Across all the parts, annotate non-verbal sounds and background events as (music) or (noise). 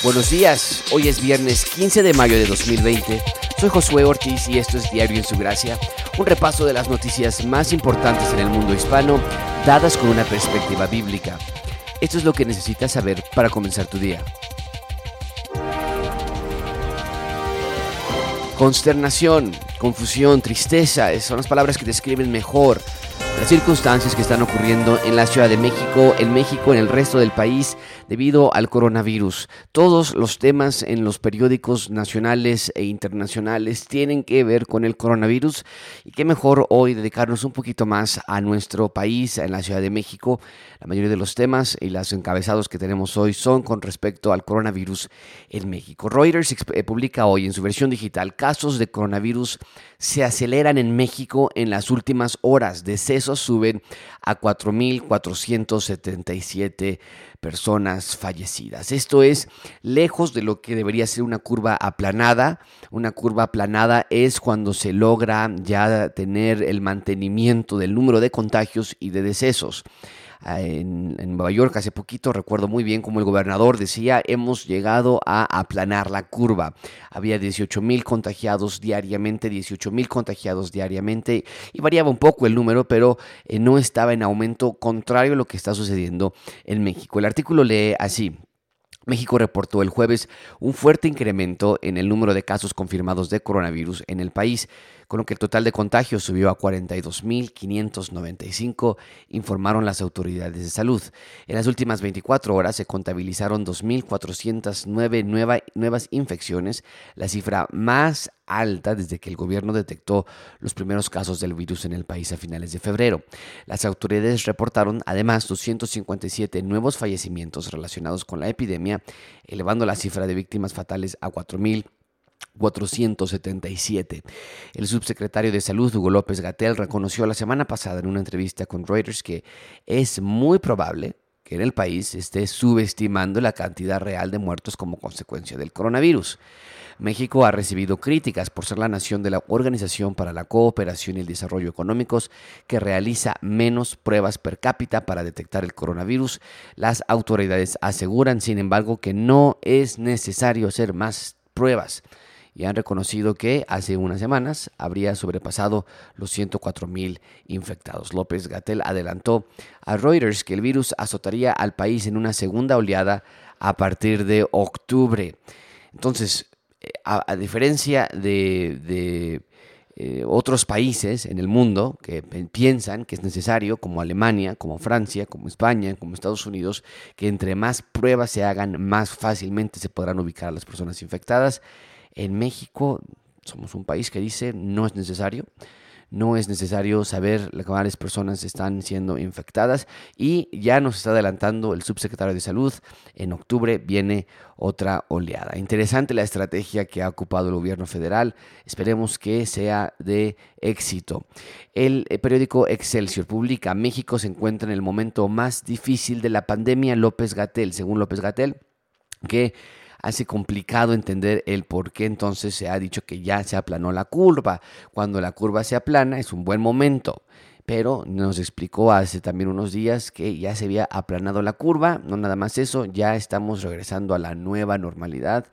Buenos días, hoy es viernes 15 de mayo de 2020. Soy Josué Ortiz y esto es Diario en su Gracia, un repaso de las noticias más importantes en el mundo hispano, dadas con una perspectiva bíblica. Esto es lo que necesitas saber para comenzar tu día. Consternación, confusión, tristeza, son las palabras que describen mejor las circunstancias que están ocurriendo en la Ciudad de México, en México, en el resto del país, debido al coronavirus. Todos los temas en los periódicos nacionales e internacionales tienen que ver con el coronavirus y qué mejor hoy dedicarnos un poquito más a nuestro país, en la Ciudad de México. La mayoría de los temas y los encabezados que tenemos hoy son con respecto al coronavirus en México. Reuters eh, publica hoy en su versión digital casos de coronavirus se aceleran en México en las últimas horas. Decesos suben a 4.477 personas fallecidas. Esto es lejos de lo que debería ser una curva aplanada. Una curva aplanada es cuando se logra ya tener el mantenimiento del número de contagios y de decesos en, Nueva York hace poquito, recuerdo muy bien como el gobernador decía, hemos llegado a aplanar la curva. Había 18 mil contagiados diariamente, 18 mil contagiados diariamente y variaba un poco el número, pero eh, no estaba en aumento contrario a lo que está sucediendo en México. El artículo lee así. México reportó el jueves un fuerte incremento en el número de casos confirmados de coronavirus en el país con lo que el total de contagios subió a 42.595, informaron las autoridades de salud. En las últimas 24 horas se contabilizaron 2.409 nuevas infecciones, la cifra más alta desde que el gobierno detectó los primeros casos del virus en el país a finales de febrero. Las autoridades reportaron además 257 nuevos fallecimientos relacionados con la epidemia, elevando la cifra de víctimas fatales a 4.000 477. El subsecretario de Salud, Hugo López Gatel, reconoció la semana pasada en una entrevista con Reuters que es muy probable que en el país esté subestimando la cantidad real de muertos como consecuencia del coronavirus. México ha recibido críticas por ser la nación de la Organización para la Cooperación y el Desarrollo Económicos que realiza menos pruebas per cápita para detectar el coronavirus. Las autoridades aseguran, sin embargo, que no es necesario hacer más pruebas y han reconocido que hace unas semanas habría sobrepasado los 104 mil infectados. López Gatel adelantó a Reuters que el virus azotaría al país en una segunda oleada a partir de octubre. Entonces, eh, a, diferencia de, eh, otros países en el mundo que piensan que es necesario, como Alemania, como Francia, como España, como Estados Unidos, que entre más pruebas se hagan, más fácilmente se podrán ubicar a las personas infectadas. En México somos un país que dice no es necesario. No es necesario saber cuáles personas están siendo infectadas y ya nos está adelantando el subsecretario de Salud. En octubre viene otra oleada. Interesante la estrategia que ha ocupado el gobierno federal. Esperemos que sea de éxito. El eh, periódico Excelsior publica México se encuentra en el momento más difícil de la pandemia. López Gatel, según López Gatel, que hace complicado entender el por qué entonces se ha dicho que ya se aplanó la curva. Cuando la curva se aplana es un buen momento. Pero nos explicó hace también unos días que ya se había aplanado la curva. No nada más eso, ya estamos regresando a la nueva normalidad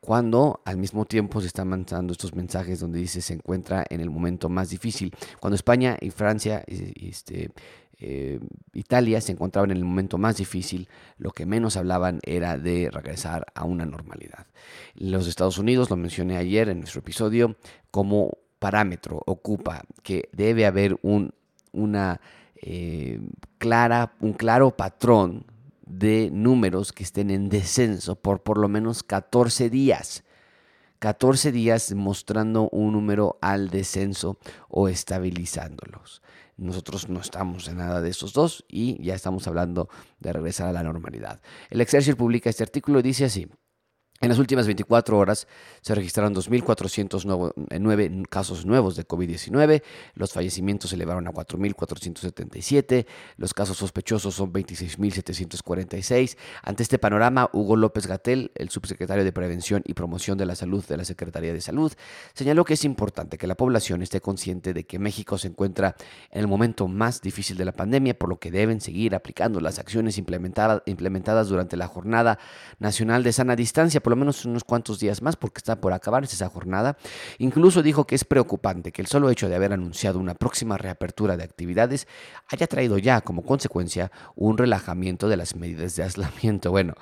cuando al mismo tiempo se están mandando estos mensajes donde dice se encuentra en el momento más difícil. Cuando España y Francia este, eh, Italia se encontraba en el momento más difícil, lo que menos hablaban era de regresar a una normalidad. Los Estados Unidos, lo mencioné ayer en nuestro episodio, como parámetro ocupa que debe haber un, una, eh, clara, un claro patrón de números que estén en descenso por por lo menos 14 días. 14 días mostrando un número al descenso o estabilizándolos. Nosotros no estamos en nada de esos dos y ya estamos hablando de regresar a la normalidad. El Excelsior publica este artículo y dice así. En las últimas 24 horas se registraron 2.409 casos nuevos de COVID-19, los fallecimientos se elevaron a 4.477, los casos sospechosos son 26.746. Ante este panorama, Hugo López Gatel, el subsecretario de Prevención y Promoción de la Salud de la Secretaría de Salud, señaló que es importante que la población esté consciente de que México se encuentra en el momento más difícil de la pandemia, por lo que deben seguir aplicando las acciones implementadas, implementadas durante la Jornada Nacional de Sana Distancia por lo menos unos cuantos días más porque está por acabar esa jornada. Incluso dijo que es preocupante que el solo hecho de haber anunciado una próxima reapertura de actividades haya traído ya como consecuencia un relajamiento de las medidas de aislamiento. Bueno,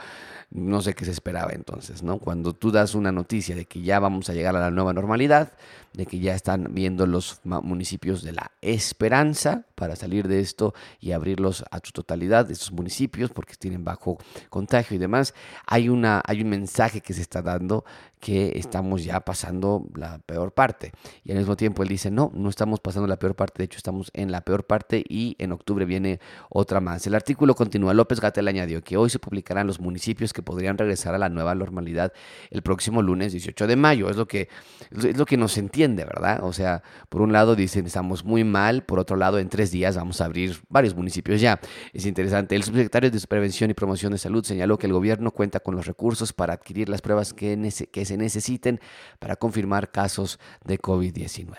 no sé qué se esperaba entonces, ¿no? Cuando tú das una noticia de que ya vamos a llegar a la nueva normalidad, de que ya están viendo los municipios de la esperanza para salir de esto y abrirlos a su totalidad, estos municipios, porque tienen bajo contagio y demás, hay, una, hay un mensaje que se está dando que estamos ya pasando la peor parte. Y al mismo tiempo él dice, no, no estamos pasando la peor parte, de hecho estamos en la peor parte y en octubre viene otra más. El artículo continúa, López Gatel añadió que hoy se publicarán los municipios que podrían regresar a la nueva normalidad el próximo lunes 18 de mayo. Es lo que, es lo que nos entiende, ¿verdad? O sea, por un lado dicen estamos muy mal, por otro lado en tres días vamos a abrir varios municipios ya. Es interesante. El subsecretario de Prevención y Promoción de Salud señaló que el gobierno cuenta con los recursos para adquirir las pruebas que, que se necesiten para confirmar casos de COVID-19.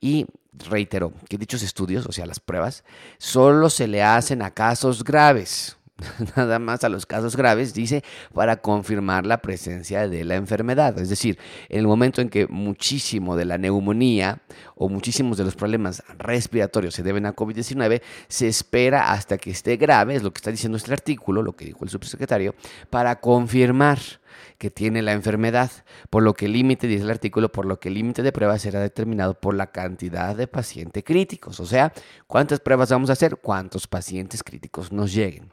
Y reiteró que dichos estudios, o sea, las pruebas, solo se le hacen a casos graves. (laughs) nada más a los casos graves, dice, para confirmar la presencia de la enfermedad. Es decir, en el momento en que muchísimo de la neumonía o muchísimos de los problemas respiratorios se deben a COVID-19, se espera hasta que esté grave, es lo que está diciendo este artículo, lo que dijo el subsecretario, para confirmar que tiene la enfermedad, por lo que el límite, dice el artículo, por lo que el límite de pruebas será determinado por la cantidad de pacientes críticos, o sea, cuántas pruebas vamos a hacer, cuántos pacientes críticos nos lleguen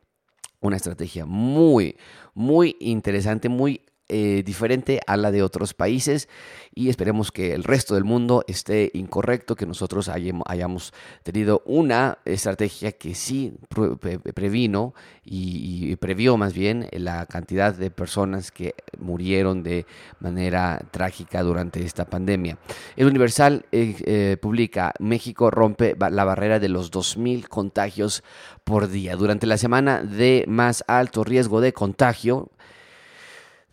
una estrategia muy, muy interesante, muy eh, diferente a la de otros países y esperemos que el resto del mundo esté incorrecto, que nosotros hayamos tenido una estrategia que sí previno y, previó más bien la cantidad de personas que murieron de manera trágica durante esta pandemia. El Universal eh, eh, publica, México rompe la barrera de los 2.000 contagios por día. Durante la semana de más alto riesgo de contagio,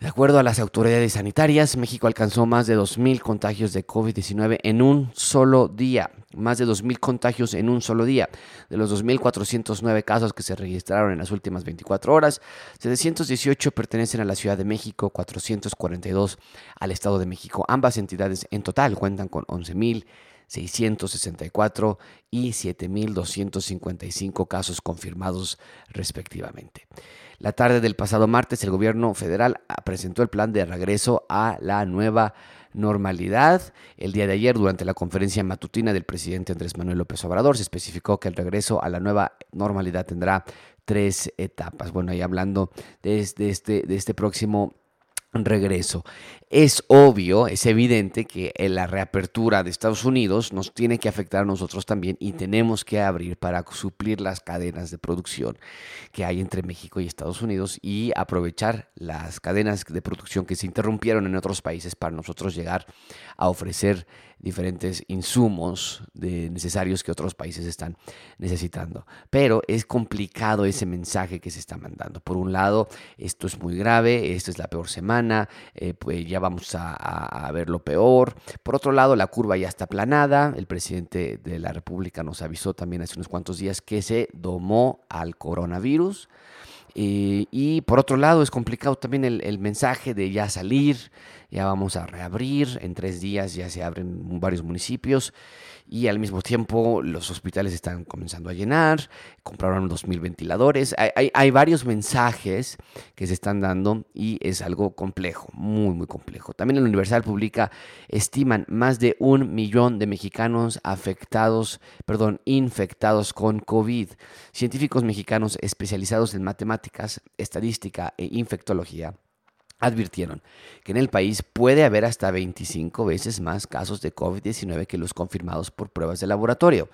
de acuerdo a las autoridades sanitarias, México alcanzó más de 2.000 contagios de COVID-19 en un solo día. Más de 2.000 contagios en un solo día. De los 2.409 casos que se registraron en las últimas 24 horas, 718 pertenecen a la Ciudad de México, 442 al Estado de México. Ambas entidades en total cuentan con 11.664 y 7.255 casos confirmados respectivamente. La tarde del pasado martes, el gobierno federal presentó el plan de regreso a la nueva normalidad. El día de ayer, durante la conferencia matutina del presidente Andrés Manuel López Obrador, se especificó que el regreso a la nueva normalidad tendrá tres etapas. Bueno, ahí hablando de este, de este próximo regreso. Es obvio, es evidente que la reapertura de Estados Unidos nos tiene que afectar a nosotros también y tenemos que abrir para suplir las cadenas de producción que hay entre México y Estados Unidos y aprovechar las cadenas de producción que se interrumpieron en otros países para nosotros llegar a ofrecer diferentes insumos de necesarios que otros países están necesitando. Pero es complicado ese mensaje que se está mandando. Por un lado, esto es muy grave, esta es la peor semana, eh, pues ya vamos a, a, ver lo peor. Por otro lado, la curva ya está aplanada. El presidente de la República nos avisó también hace unos cuantos días que se domó al coronavirus. Eh, y por otro lado, es complicado también el, mensaje de ya salir, ya vamos a reabrir, en tres días ya se abren varios municipios y al mismo tiempo los hospitales están comenzando a llenar, compraron 2.000 ventiladores, hay, hay, varios mensajes que se están dando y es algo complejo, muy, muy complejo. También el Universal publica, estiman más de un millón de mexicanos afectados, perdón, infectados con COVID. Científicos mexicanos especializados en matemáticas, estadística e infectología advirtieron que en el país puede haber hasta 25 veces más casos de COVID-19 que los confirmados por pruebas de laboratorio.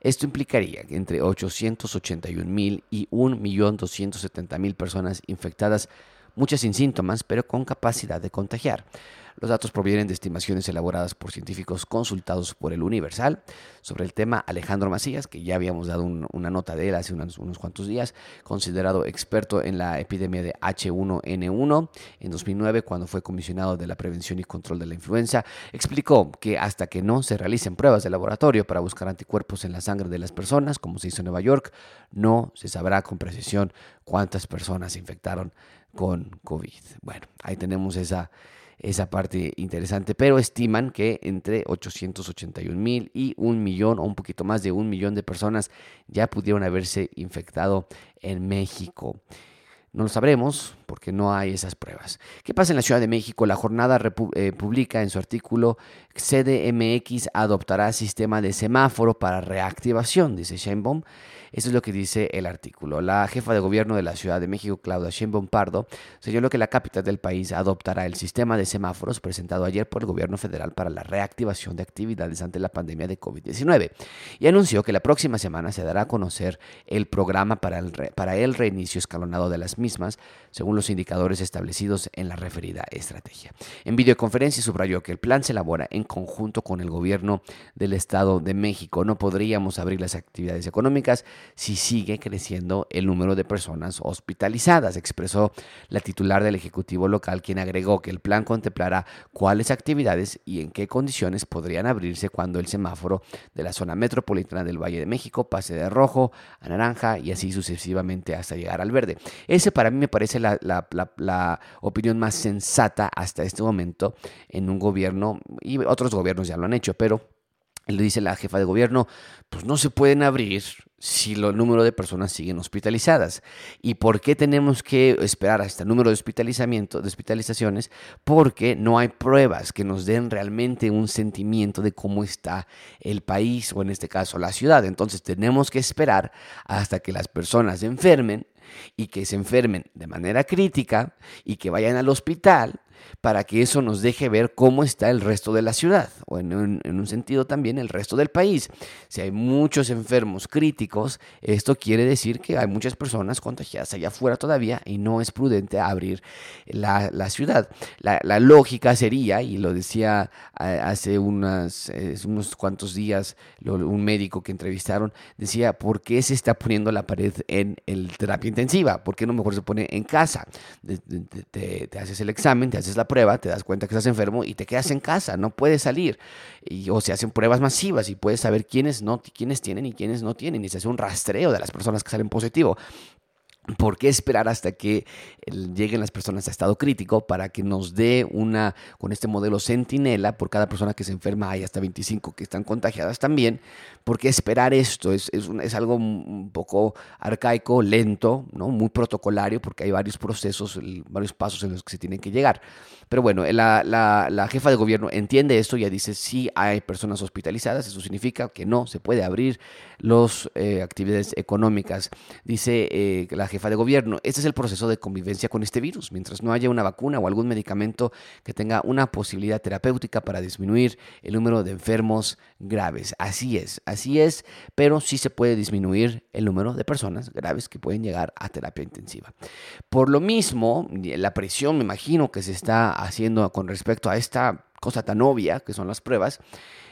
Esto implicaría entre 881 mil y 1.270.000 personas infectadas muchas sin síntomas, pero con capacidad de contagiar. Los datos provienen de estimaciones elaboradas por científicos consultados por el Universal. Sobre el tema, Alejandro Macías, que ya habíamos dado una nota de él hace unos, unos, cuantos días, considerado experto en la epidemia de H1N1 en 2009, cuando fue comisionado de la prevención y control de la influenza, explicó que hasta que no se realicen pruebas de laboratorio para buscar anticuerpos en la sangre de las personas, como se hizo en Nueva York, no se sabrá con precisión cuántas personas se infectaron con COVID. Bueno, ahí tenemos esa esa parte interesante, pero estiman que entre 881 mil y un millón o un poquito más de un millón de personas ya pudieron haberse infectado en México. No lo sabremos porque no hay esas pruebas. ¿Qué pasa en la Ciudad de México? La jornada eh, publica en su artículo CDMX adoptará sistema de semáforo para reactivación, dice Sheinbaum. Eso es lo que dice el artículo. La jefa de gobierno de la Ciudad de México, Claudia Sheinbaum Pardo, señaló que la capital del país adoptará el sistema de semáforos presentado ayer por el gobierno federal para la reactivación de actividades ante la pandemia de COVID-19 y anunció que la próxima semana se dará a conocer el programa para el, para el reinicio escalonado de las mismas, según los indicadores establecidos en la referida estrategia. En videoconferencia subrayó que el plan se elabora en conjunto con el gobierno del Estado de México. No podríamos abrir las actividades económicas si sigue creciendo el número de personas hospitalizadas, expresó la titular del Ejecutivo local, quien agregó que el plan contemplará cuáles actividades y en qué condiciones podrían abrirse cuando el semáforo de la zona metropolitana del Valle de México pase de rojo a naranja y así sucesivamente hasta llegar al verde. Ese para mí me parece la, opinión más sensata hasta este momento en un gobierno, y otros gobiernos ya lo han hecho, pero le dice la jefa de gobierno, pues no se pueden abrir si el número de personas siguen hospitalizadas. ¿Y por qué tenemos que esperar hasta el número de hospitalizamiento, de hospitalizaciones? Porque no hay pruebas que nos den realmente un sentimiento de cómo está el país o en este caso la ciudad. Entonces tenemos que esperar hasta que las personas se enfermen y que se enfermen de manera crítica y que vayan al hospital para que eso nos deje ver cómo está el resto de la ciudad o en un, sentido también el resto del país. Si hay muchos enfermos críticos, esto quiere decir que hay muchas personas contagiadas allá afuera todavía y no es prudente abrir la, ciudad. La, lógica sería, y lo decía hace unas, unos cuantos días un médico que entrevistaron, decía, ¿por qué se está poniendo la pared en el terapia intensiva? ¿Por qué no mejor se pone en casa? te haces el examen, te haces la prueba, te das cuenta que estás enfermo y te quedas en casa, no puedes salir. Y, o se hacen pruebas masivas y puedes saber quiénes, no, quiénes tienen y quiénes no tienen. Y se hace un rastreo de las personas que salen positivo. ¿Por qué esperar hasta que lleguen las personas a estado crítico para que nos dé una, con este modelo centinela, por cada persona que se enferma hay hasta 25 que están contagiadas también? ¿Por qué esperar esto? Es, es, algo un poco arcaico, lento, ¿no? muy protocolario, porque hay varios procesos, varios pasos en los que se tienen que llegar. Pero bueno, la, la, la jefa de gobierno entiende esto, ya dice, sí hay personas hospitalizadas, eso significa que no se puede abrir las eh, actividades económicas. Dice eh, la jefa de gobierno, este es el proceso de convivencia con este virus. Mientras no haya una vacuna o algún medicamento que tenga una posibilidad terapéutica para disminuir el número de enfermos graves. Así es, así es, pero sí se puede disminuir el número de personas graves que pueden llegar a terapia intensiva. Por lo mismo, la presión, me imagino, que se está haciendo con respecto a esta cosa tan obvia que son las pruebas,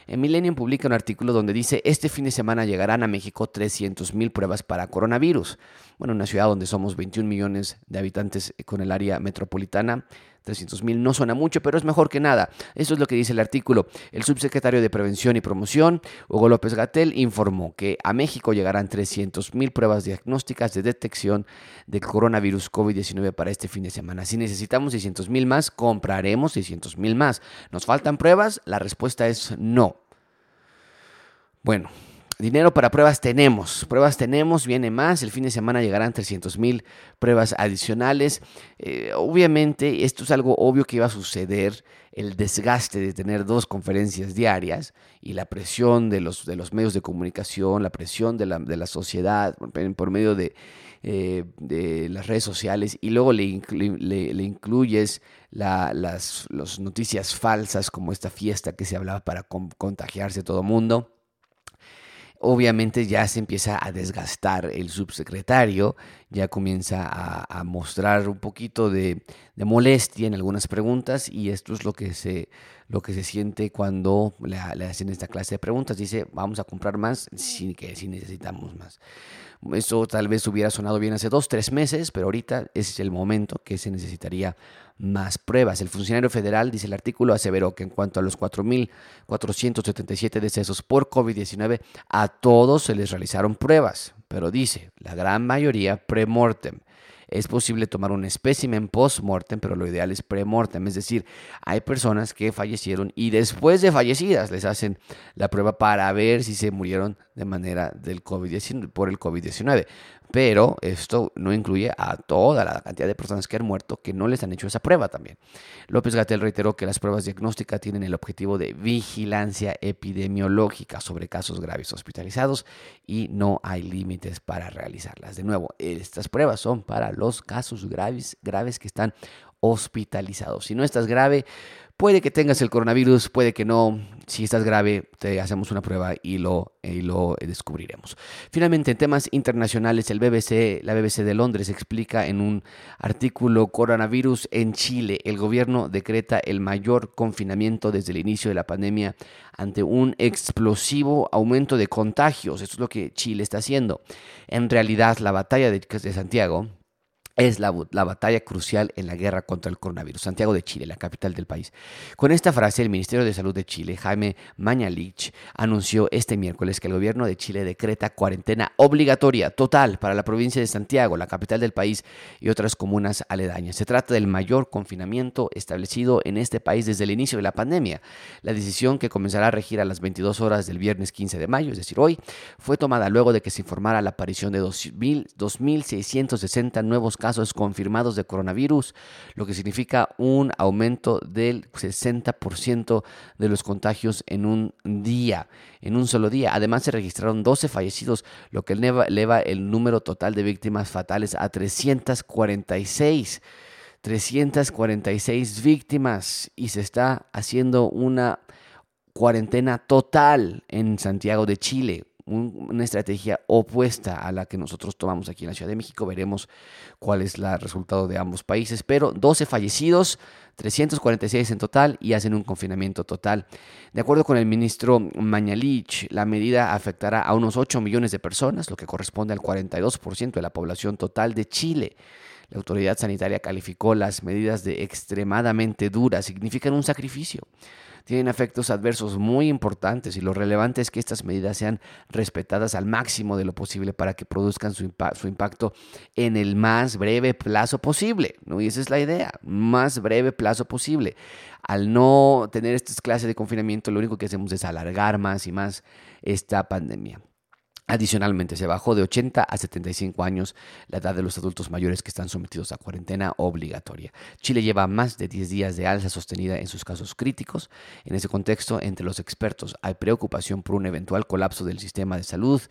en Millennium publica un artículo donde dice, este fin de semana llegarán a México 300.000 pruebas para coronavirus. Bueno, una ciudad donde somos 21 millones de habitantes con el área metropolitana, 300 mil no suena mucho, pero es mejor que nada. Eso es lo que dice el artículo. El subsecretario de Prevención y Promoción, Hugo López Gatel, informó que a México llegarán 300 mil pruebas diagnósticas de detección de coronavirus COVID-19 para este fin de semana. Si necesitamos 600 mil más, compraremos 600 mil más. ¿Nos faltan pruebas? La respuesta es no. Bueno, Dinero para pruebas tenemos, pruebas tenemos, viene más, el fin de semana llegarán 300 mil pruebas adicionales. Eh, obviamente esto es algo obvio que iba a suceder, el desgaste de tener dos conferencias diarias y la presión de los, de los medios de comunicación, la presión de la, de la sociedad por, medio de, eh, de, las redes sociales. Y luego le, le, incluyes las, noticias falsas como esta fiesta que se hablaba para contagiarse todo mundo obviamente ya se empieza a desgastar el subsecretario, ya comienza a, mostrar un poquito de, molestia en algunas preguntas y esto es lo que se, lo que se siente cuando le, hacen esta clase de preguntas. Dice, vamos a comprar más sin que si necesitamos más. Eso tal vez hubiera sonado bien hace dos, tres meses, pero ahorita es el momento que se necesitaría más pruebas. El funcionario federal, dice el artículo, aseveró que en cuanto a los 4.477 decesos por COVID-19, a todos se les realizaron pruebas, pero dice, la gran mayoría premortem. Es posible tomar un espécimen post-mortem, pero lo ideal es pre-mortem. Es decir, hay personas que fallecieron y después de fallecidas les hacen la prueba para ver si se murieron de manera del COVID por el COVID-19 pero esto no incluye a toda la cantidad de personas que han muerto que no les han hecho esa prueba también. López Gatel reiteró que las pruebas diagnósticas tienen el objetivo de vigilancia epidemiológica sobre casos graves hospitalizados y no hay límites para realizarlas. De nuevo, estas pruebas son para los casos graves, graves que están hospitalizados. Si no estás grave, Puede que tengas el coronavirus, puede que no. Si estás grave, te hacemos una prueba y lo, y lo descubriremos. Finalmente, en temas internacionales, el BBC, la BBC de Londres explica en un artículo coronavirus en Chile. El gobierno decreta el mayor confinamiento desde el inicio de la pandemia ante un explosivo aumento de contagios. Esto es lo que Chile está haciendo. En realidad, la batalla de, de Santiago es la, batalla crucial en la guerra contra el coronavirus. Santiago de Chile, la capital del país. Con esta frase, el Ministerio de Salud de Chile, Jaime Mañalich, anunció este miércoles que el gobierno de Chile decreta cuarentena obligatoria total para la provincia de Santiago, la capital del país y otras comunas aledañas. Se trata del mayor confinamiento establecido en este país desde el inicio de la pandemia. La decisión que comenzará a regir a las 22 horas del viernes 15 de mayo, es decir, hoy, fue tomada luego de que se informara la aparición de 2.660 nuevos casos confirmados de coronavirus, lo que significa un aumento del 60% de los contagios en un día, en un solo día. Además se registraron 12 fallecidos, lo que eleva, el número total de víctimas fatales a 346. 346 víctimas y se está haciendo una cuarentena total en Santiago de Chile una estrategia opuesta a la que nosotros tomamos aquí en la Ciudad de México. Veremos cuál es el resultado de ambos países. Pero 12 fallecidos, 346 en total y hacen un confinamiento total. De acuerdo con el ministro Mañalich, la medida afectará a unos 8 millones de personas, lo que corresponde al 42% de la población total de Chile. La autoridad sanitaria calificó las medidas de extremadamente duras, significan un sacrificio tienen efectos adversos muy importantes y lo relevante es que estas medidas sean respetadas al máximo de lo posible para que produzcan su, su impacto en el más breve plazo posible. ¿no? Y esa es la idea, más breve plazo posible. Al no tener estas clases de confinamiento, lo único que hacemos es alargar más y más esta pandemia. Adicionalmente, se bajó de 80 a 75 años la edad de los adultos mayores que están sometidos a cuarentena obligatoria. Chile lleva más de 10 días de alza sostenida en sus casos críticos. En ese contexto, entre los expertos hay preocupación por un eventual colapso del sistema de salud.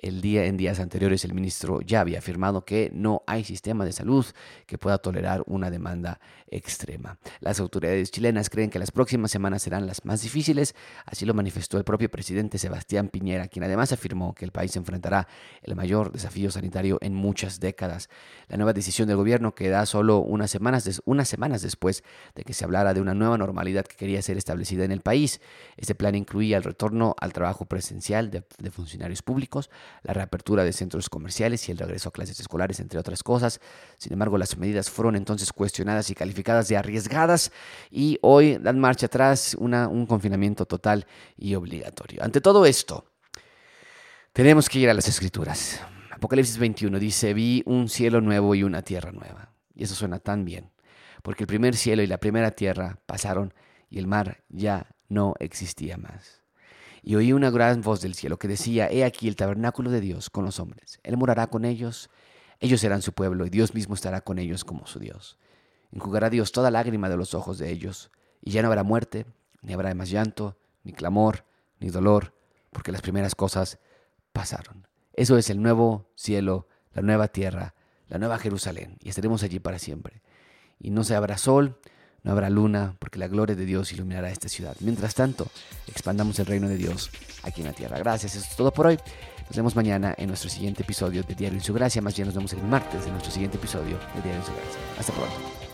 El día en días anteriores el ministro ya había afirmado que no hay sistema de salud que pueda tolerar una demanda extrema. Las autoridades chilenas creen que las próximas semanas serán las más difíciles, así lo manifestó el propio presidente Sebastián Piñera, quien además afirmó que el país enfrentará el mayor desafío sanitario en muchas décadas. La nueva decisión del gobierno que da solo unas semanas, unas semanas después de que se hablara de una nueva normalidad que quería ser establecida en el país. Este plan incluía el retorno al trabajo presencial de, de funcionarios públicos, la reapertura de centros comerciales y el regreso a clases escolares, entre otras cosas. Sin embargo, las medidas fueron entonces cuestionadas y calificadas de arriesgadas y hoy dan marcha atrás una, un confinamiento total y obligatorio. Ante todo esto, tenemos que ir a las escrituras. Apocalipsis 21 dice, vi un cielo nuevo y una tierra nueva. Y eso suena tan bien, porque el primer cielo y la primera tierra pasaron y el mar ya no existía más. Y oí una gran voz del cielo que decía, He aquí el tabernáculo de Dios con los hombres. Él morará con ellos, ellos serán su pueblo, y Dios mismo estará con ellos como su Dios. Enjugará Dios toda lágrima de los ojos de ellos, y ya no habrá muerte, ni habrá más llanto, ni clamor, ni dolor, porque las primeras cosas pasaron. Eso es el nuevo cielo, la nueva tierra, la nueva Jerusalén, y estaremos allí para siempre. Y no se habrá sol, no habrá luna, porque la gloria de Dios iluminará esta ciudad. Mientras tanto, expandamos el reino de Dios aquí en la tierra. Gracias, eso es todo por hoy. Nos vemos mañana en nuestro siguiente episodio de Diario en su Gracia. Más bien nos vemos el martes en nuestro siguiente episodio de Diario en su Gracia. Hasta pronto.